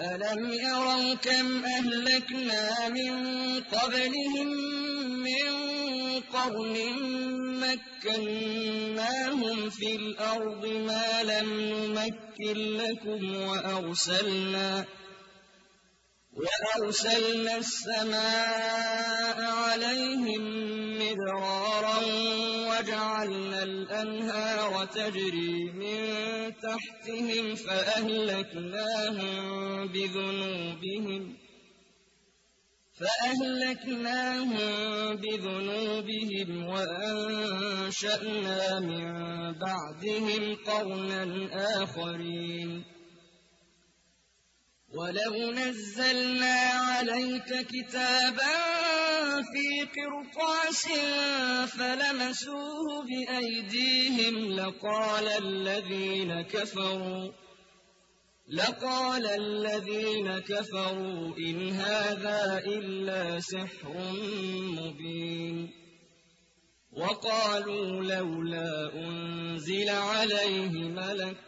ألم يروا كم أهلكنا من قبلهم من قرن مكناهم في الأرض ما لم نمكن لكم وأرسلنا وأرسلنا السماء عليهم مدرارا وجعلنا الأنهار تجري من تحتهم فأهلكناهم بذنوبهم فأهلكناهم بذنوبهم وأنشأنا من بعدهم قرنا آخرين ولو نزلنا عليك كتابا في قرطاس فلمسوه بأيديهم لقال الذين كفروا لقال الذين كفروا إن هذا إلا سحر مبين. وقالوا لولا أنزل عليه ملك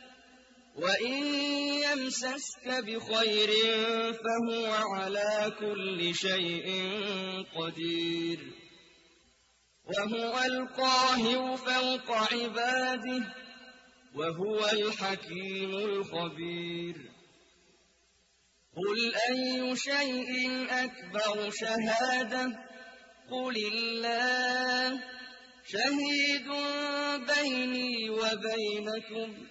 وَإِن يَمْسَسْكَ بِخَيْرٍ فَهُوَ عَلَىٰ كُلِّ شَيْءٍ قَدِيرٌ وَهُوَ الْقَاهِرُ فَوْقَ عِبَادِهِ ۚ وَهُوَ الْحَكِيمُ الْخَبِيرُ قُلْ أَيُّ شَيْءٍ أَكْبَرُ شَهَادَةً ۖ قُلِ اللَّهُ ۖ شَهِيدٌ بَيْنِي وَبَيْنَكُمْ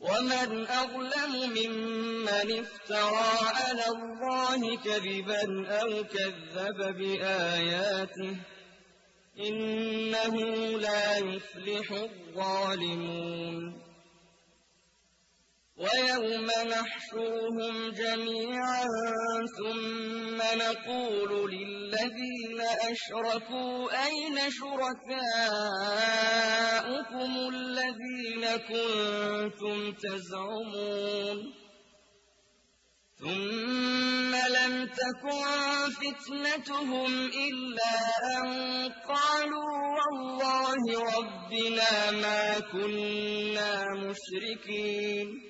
وَمَنْ أَظْلَمُ مِمَّنِ افْتَرَىٰ عَلَى اللَّهِ كَذِبًا أَوْ كَذَّبَ بِآيَاتِهِ ۚ إِنَّهُ لَا يُفْلِحُ الظَّالِمُونَ وَيَوْمَ نَحْشُرُهُمْ جَمِيعًا ثُمَّ نَقُولُ لِلَّذِينَ أَشْرَكُوا أَيْنَ شُرَكَاؤُكُمُ الَّذِينَ كُنتُمْ تَزْعُمُونَ ثُمَّ لَمْ تَكُن فِتْنَتُهُمْ إِلَّا أَن قَالُوا وَاللَّهِ رَبِّنَا مَا كُنَّا مُشْرِكِينَ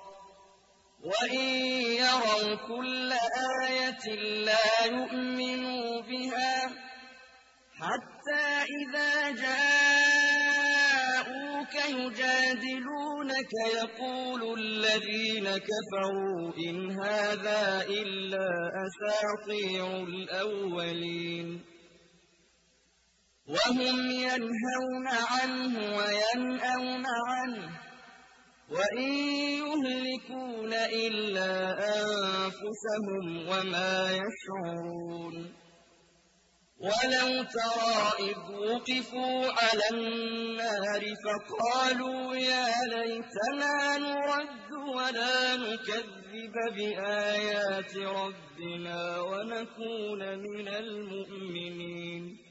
وَإِن يَرَوْا كُلَّ آيَةٍ لَّا يُؤْمِنُوا بِهَا ۚ حَتَّىٰ إِذَا جَاءُوكَ يُجَادِلُونَكَ يَقُولُ الَّذِينَ كَفَرُوا إِنْ هَٰذَا إِلَّا أَسَاطِيرُ الْأَوَّلِينَ وَهُمْ يَنْهَوْنَ عَنْهُ وَيَنْأَوْنَ عَنْهُ وَإِن يُهْلِكُونَ إِلَّا أَنفُسَهُمْ وَمَا يَشْعُرُونَ وَلَوْ تَرَىٰ إِذْ وُقِفُوا عَلَى النَّارِ فَقَالُوا يَا لَيْتَنَا نُرَدُّ وَلَا نُكَذِّبَ بِآيَاتِ رَبِّنَا وَنَكُونَ مِنَ الْمُؤْمِنِينَ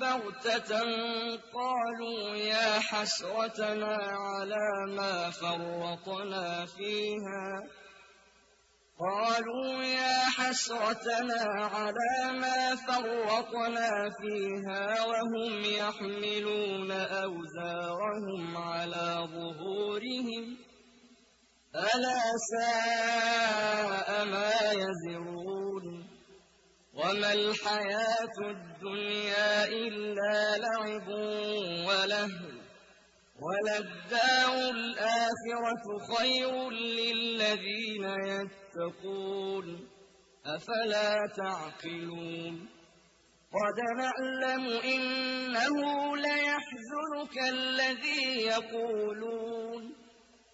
بَغْتَةً قَالُوا يَا حَسْرَتَنَا عَلَىٰ مَا فَرَّطْنَا فِيهَا. قَالُوا يَا حَسْرَتَنَا عَلَىٰ مَا فَرَّطْنَا فِيهَا وَهُمْ يَحْمِلُونَ أَوْزَارَهُمْ عَلَىٰ ظُهُورِهِمْ ۚ. أَلَا سَاءَ مَا يَزِرُونَ. وما الحياة الدنيا إلا لعب ولهو وللدار الآخرة خير للذين يتقون أفلا تعقلون قد نعلم إنه ليحزنك الذي يقولون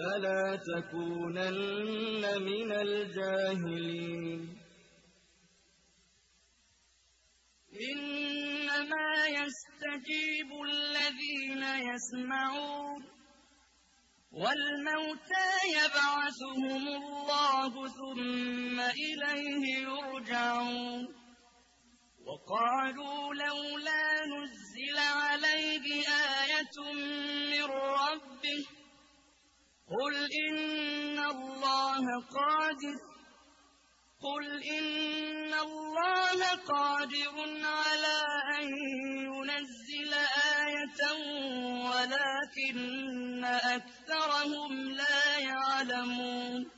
فلا تكونن من الجاهلين إنما يستجيب الذين يسمعون والموتى يبعثهم الله ثم إليه يرجعون وقالوا لولا الله قادر. قل إن الله قادر على أن ينزل آية ولكن أكثرهم لا يعلمون.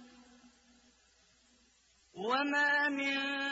وما من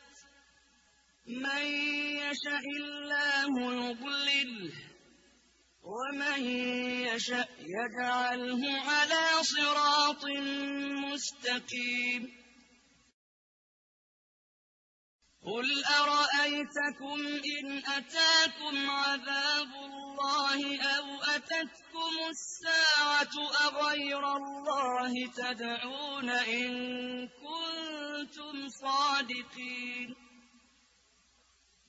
من يشاء الله يضلله ومن يشاء يجعله على صراط مستقيم. قل أرأيتكم إن أتاكم عذاب الله أو أتتكم الساعة أغير الله تدعون إن كنتم صادقين؟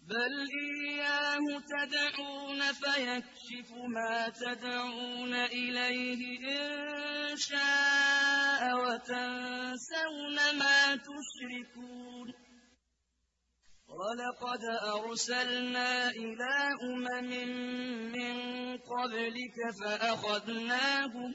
بل إياه تدعون فيكشف ما تدعون إليه إن شاء وتنسون ما تشركون ولقد أرسلنا إلى أمم من قبلك فأخذناهم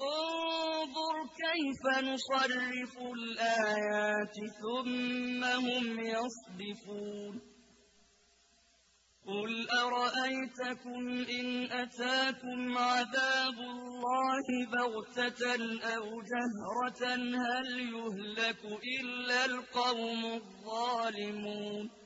انظر كيف نصرف الآيات ثم هم يصدفون. قل أرأيتكم إن أتاكم عذاب الله بغتة أو جهرة هل يهلك إلا القوم الظالمون؟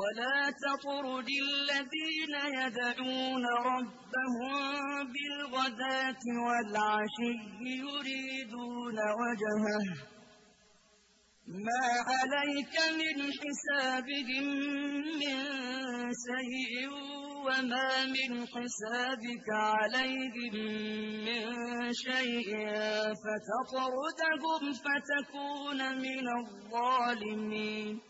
ولا تطرد الذين يدعون ربهم بالغداة والعشي يريدون وجهه. ما عليك من حسابهم من شيء وما من حسابك عليهم من شيء. فتطردهم فتكون من الظالمين.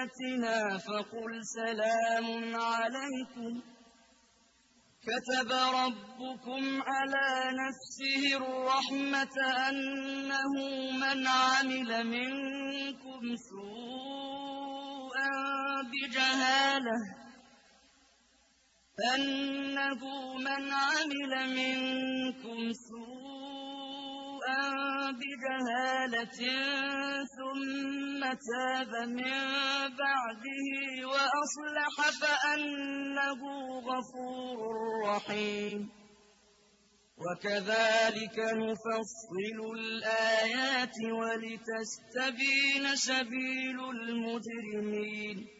بآياتنا فقل سلام عليكم كتب ربكم على نفسه الرحمة أنه من عمل منكم سوءا بجهالة أنه من عمل منكم سوءا بجهالة ثم تاب من بعده وأصلح فأنه غفور رحيم. وكذلك نفصل الآيات ولتستبين سبيل المجرمين.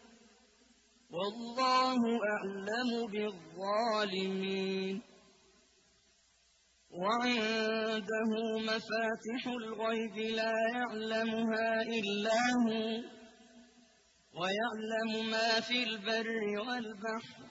والله أعلم بالظالمين. وعنده مفاتح الغيب لا يعلمها إلا هو ويعلم ما في البر والبحر.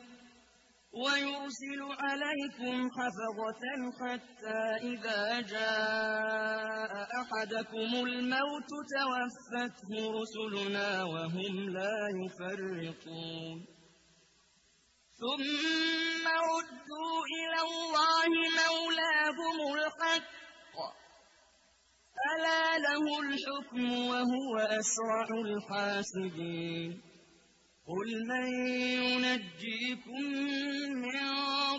ويرسل عليكم حفظة حتى إذا جاء أحدكم الموت توفته رسلنا وهم لا يفرطون ثم ردوا إلى الله مولاهم الحق. ألا له الحكم وهو أسرع الحاسبين. قل من ينجيكم من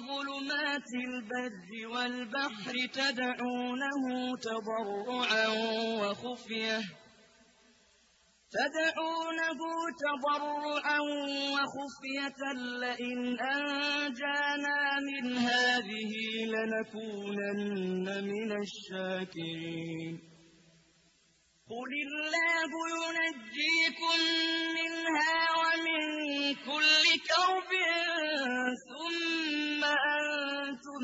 ظلمات البر والبحر تدعونه تضرعا وخفية تدعونه تضرعا وخفية لئن أنجانا من هذه لنكونن من الشاكرين قل الله ينجيكم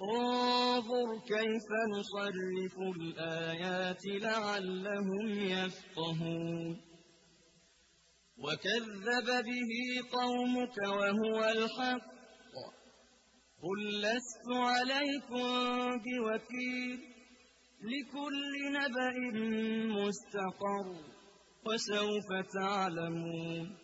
انظُرْ كَيْفَ نُصَرِّفُ الْآيَاتِ لَعَلَّهُمْ يَفْقَهُونَ. وَكَذَّبَ بِهِ قَوْمُكَ وَهُوَ الْحَقُّ ۚ. قُل لَّسْتُ عَلَيْكُم بِوَكِيلٍ. لِّكُلِّ نَبَإٍ مُّسْتَقَرٌّ. وسوف تعلمون.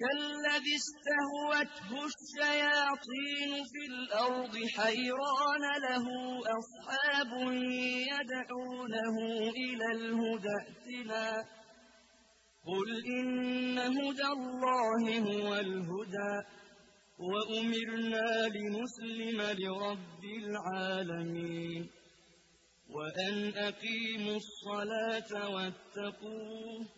كالذي استهوته الشياطين في الأرض حيران له أصحاب يدعونه إلى الهدى ائتنا قل إن هدى الله هو الهدى وأمرنا لنسلم لرب العالمين وأن أقيموا الصلاة واتقوه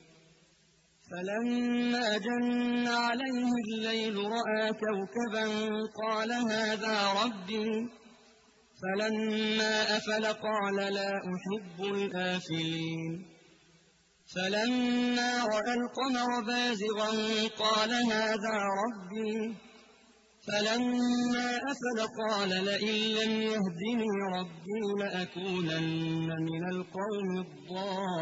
فلما جن عليه الليل رأى كوكبا قال هذا ربي. فلما أفل قال لا أحب الآفلين. فلما رأى القمر بازغا قال هذا ربي. فلما أفل قال لئن لم يهدني ربي لأكونن من القوم الضالين.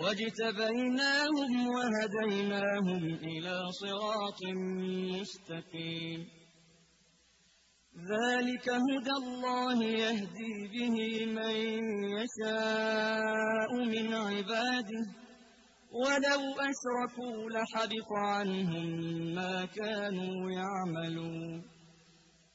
واجتبيناهم وهديناهم إلى صراط مستقيم. ذلك هدى الله يهدي به من يشاء من عباده. ولو أشركوا لحبط عنهم ما كانوا يعملون.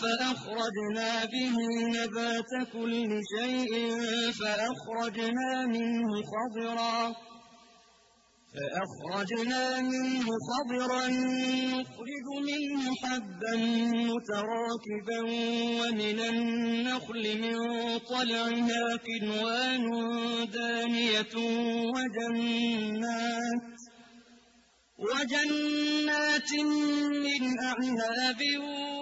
فأخرجنا به نبات كل شيء فأخرجنا منه خضرا فأخرجنا منه خضرا نخرج منه حبا متراكبا ومن النخل من طلعها كنوان دانية وجنات وجنات من أعناب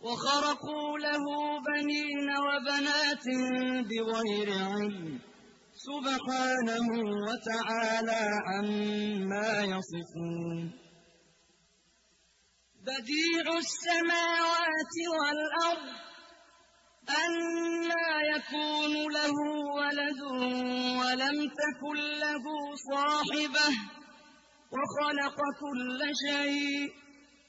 وخرقوا له بنين وبنات بغير علم. سبحانه وتعالى عما يصفون. بديع السماوات والأرض أَنَّىٰ يَكُونُ لَهُ وَلَدٌ وَلَمْ تَكُن لَّهُ صَاحِبَةٌ وَخَلَقَ كُلَّ شَيْءٍ.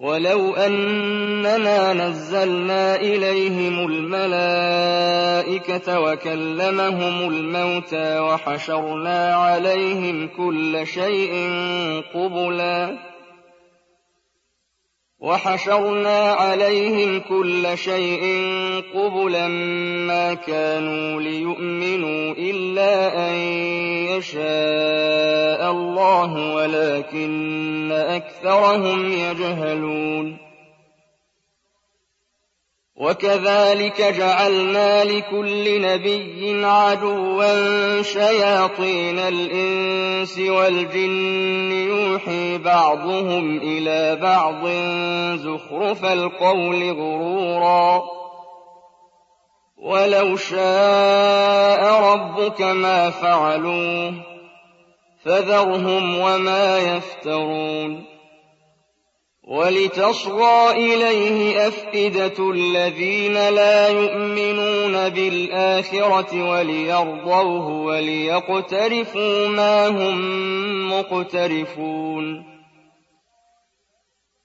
وَلَوْ أَنَّنَا نَزَّلْنَا إِلَيْهِمُ الْمَلَائِكَةَ وَكَلَّمَهُمُ الْمَوْتَىٰ وَحَشَرْنَا عَلَيْهِمْ كُلَّ شَيْءٍ قُبُلًا وحشرنا عليهم كل شيء قبلا ما كانوا ليؤمنوا إلا أن يشاء الله ولكن أكثرهم يجهلون. وكذلك جعلنا لكل نبي عدوا شياطين الإنس والجن يوحي بعضهم إلى بعض زخرف القول غرورا. ولو شاء ربك ما فعلوه فذرهم وما يفترون وَلِتَصْغَىٰ إِلَيْهِ أَفْئِدَةُ الَّذِينَ لَا يُؤْمِنُونَ بِالْآخِرَةِ وَلِيَرْضَوْهُ وَلِيَقْتَرِفُوا مَا هُم مُّقْتَرِفُونَ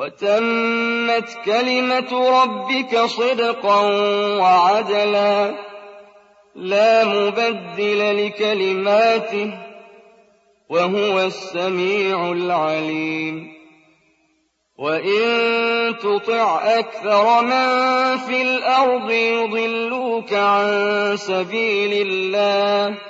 وتمت كلمة ربك صدقا وعدلا. لا مبدل لكلماته وهو السميع العليم. وإن تطع أكثر من في الأرض يضلوك عن سبيل الله.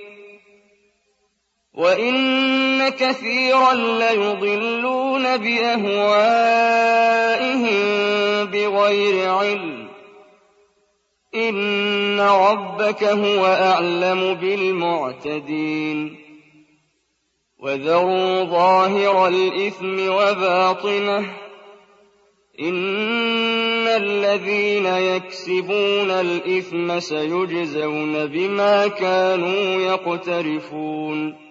وَإِنَّ كَثِيرًا لَّيُضِلُّونَ بِأَهْوَائِهِم بِغَيْرِ عِلْمٍ ۗ إِنَّ رَبَّكَ هُوَ أَعْلَمُ بِالْمُعْتَدِينَ وَذَرُوا ظَاهِرَ الْإِثْمِ وَبَاطِنَهُ ۚ إِنَّ الَّذِينَ يَكْسِبُونَ الْإِثْمَ سَيُجْزَوْنَ بِمَا كَانُوا يَقْتَرِفُونَ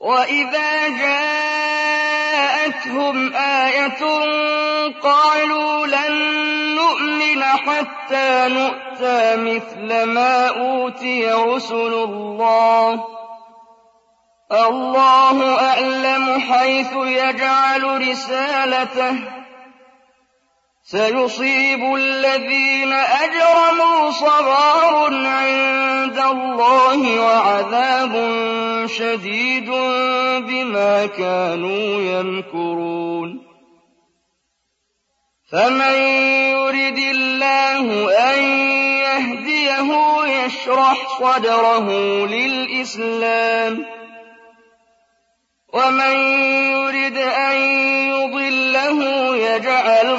وَإِذَا جَاءَتْهُمْ آيَةٌ قَالُوا لَن نُّؤْمِنَ حَتَّىٰ نُؤْتَىٰ مِثْلَ مَا أُوتِيَ رُسُلُ اللَّهِ ۖ اللَّهُ أَعْلَمُ حَيْثُ يَجْعَلُ رِسَالَتَهُ ۗ سَيُصِيبُ الَّذِينَ أَجْرَمُوا صَغَارٌ عِندَ اللَّهِ وَعَذَابٌ شَدِيدٌ بِمَا كَانُوا يَمْكُرُونَ. فَمَن يُرِدِ اللَّهُ أَن يَهْدِيَهُ يَشْرَحْ صَدْرَهُ لِلْإِسْلَامِ ۖ. وَمَن يُرِدْ أَن يَجْعَلْ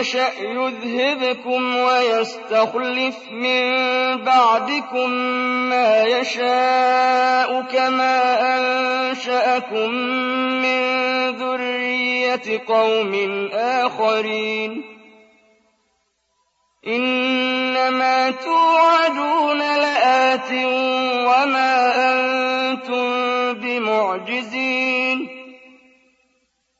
يشأ يذهبكم ويستخلف من بعدكم ما يشاء كما أنشأكم من ذرية قوم آخرين إنما توعدون لآت وما أنتم بمعجزين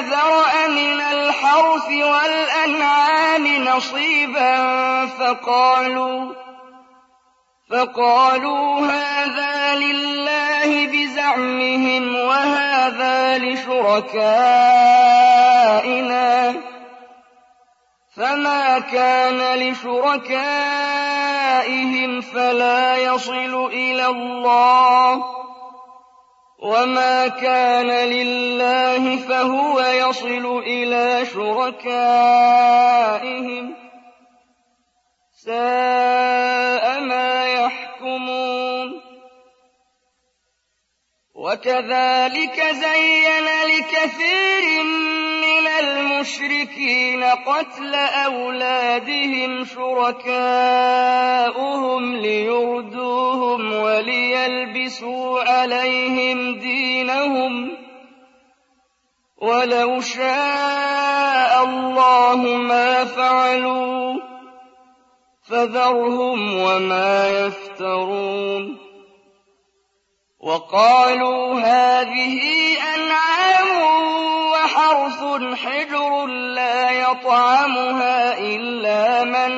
ذَرَأَ مِنَ الْحَرْثِ وَالْأَنْعَامِ نَصِيبًا فَقَالُوا فقالوا هذا لله بزعمهم وهذا لشركائنا فما كان لشركائهم فلا يصل إلى الله. وما كان لله فهو يصل إلى شركائهم ساء وكذلك زين لكثير مِنَ الْمُشْرِكِينَ قَتْلَ أَوْلَادِهِمْ شُرَكَاؤُهُمْ لِيُرْدُوهُمْ وَلِيَلْبِسُوا عَلَيْهِمْ دِينَهُمْ ۖ وَلَوْ شَاءَ اللَّهُ مَا فَعَلُوا ۖ فَذَرْهُمْ وَمَا يَفْتَرُونَ وَقَالُوا هَٰذِهِ أَنْعَامٌ وحرث حجر لا يطعمها إلا من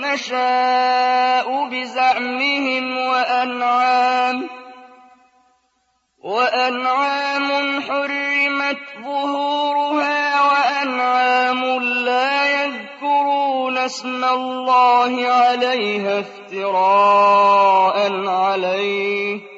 نشاء بزعمهم وأنعام وأنعام حرمت ظهورها وأنعام لا يذكرون اسم الله عليها افتراء عليه.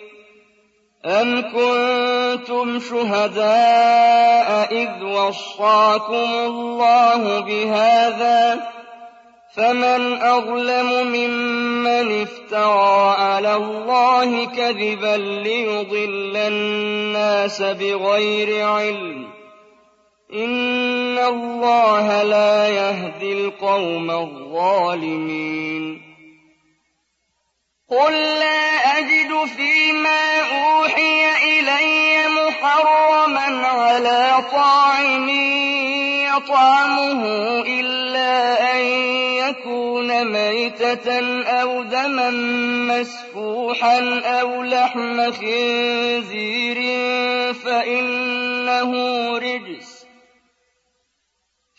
أَمْ كُنتُمْ شُهَدَاءَ إِذْ وَصَّاكُمُ اللَّهُ بِهَٰذَا ۚ فَمَنْ أَظْلَمُ مِمَّنِ افْتَرَىٰ عَلَى اللَّهِ كَذِبًا لِّيُضِلَّ النَّاسَ بِغَيْرِ عِلْمٍ ۗ إِنَّ اللَّهَ لَا يَهْدِي الْقَوْمَ الظَّالِمِينَ قُل لَّا أَجِدُ فِيمَا أُوحِيَ إِلَيَّ مُحَرَّمًا عَلَىٰ طَاعِمٍ يَطْعَمُهُ إِلَّا أَن يَكُونَ مَيْتَةً أَوْ دَمًا مَّسْفُوحًا أَوْ لَحْمَ خِنزِيرٍ فَإِنَّهُ رِجْسٌ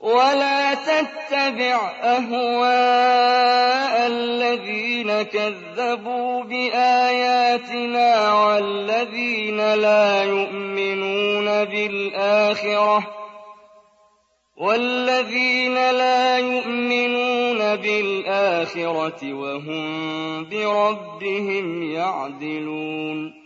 ولا تتبع أهواء الذين كذبوا بآياتنا والذين لا يؤمنون بالآخرة والذين لا يؤمنون بالآخرة وهم بربهم يعدلون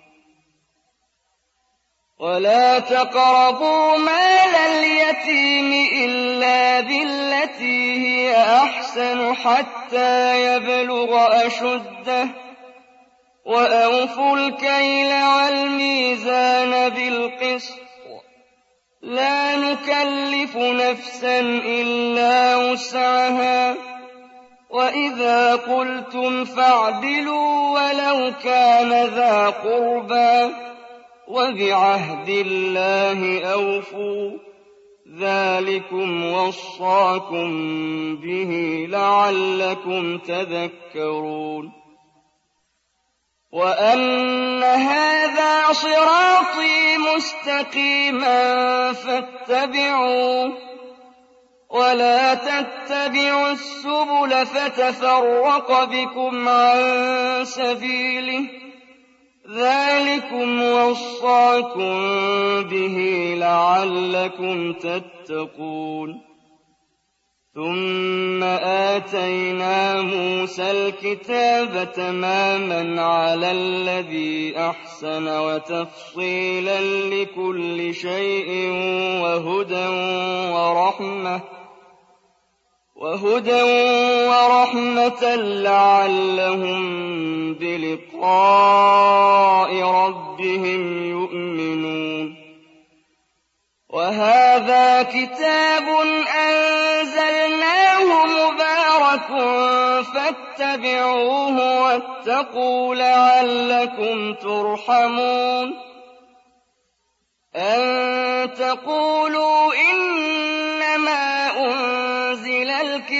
ولا تقربوا مال اليتيم إلا بالتي هي أحسن حتى يبلغ أشده وأوفوا الكيل والميزان بالقسط لا نكلف نفسا إلا وسعها وإذا قلتم فاعدلوا ولو كان ذا قربى وبعهد الله أوفوا ذلكم وصاكم به لعلكم تذكرون. وأن هذا صراطي مستقيما فاتبعوه ولا تتبعوا السبل فتفرق بكم عن سبيله. ذلكم وصاكم به لعلكم تتقون. ثم آتينا موسى الكتاب تماما على الذي أحسن وتفصيلا لكل شيء وهدى ورحمة. وهدى ورحمة لعلهم بلقاء ربهم يؤمنون. وهذا كتاب أنزلناه مبارك فاتبعوه واتقوا لعلكم ترحمون. أن تقولوا إنما أنزل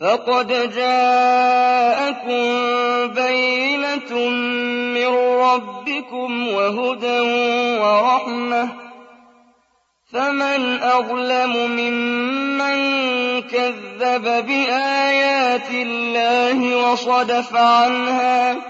فقد جاءكم بينة من ربكم وهدى ورحمة فمن أظلم ممن كذب بآيات الله وصدف عنها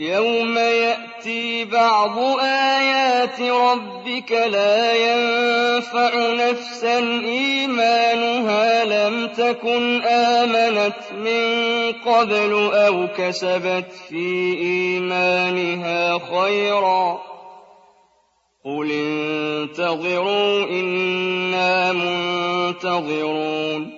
يوم يأتي بعض آيات ربك لا ينفع نفسا إيمانها لم تكن آمنت من قبل أو كسبت في إيمانها خيرا قل انتظروا إنا منتظرون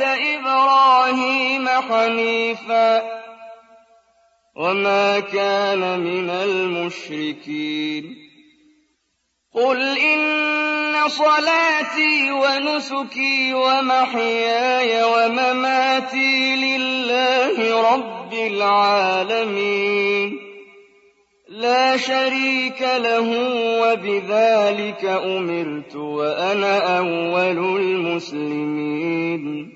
إبراهيم حنيفا وما كان من المشركين. قل إن صلاتي ونسكي ومحياي ومماتي لله رب العالمين. لا شريك له وبذلك أمرت وأنا أول المسلمين.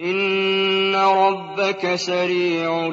إن ربك سريع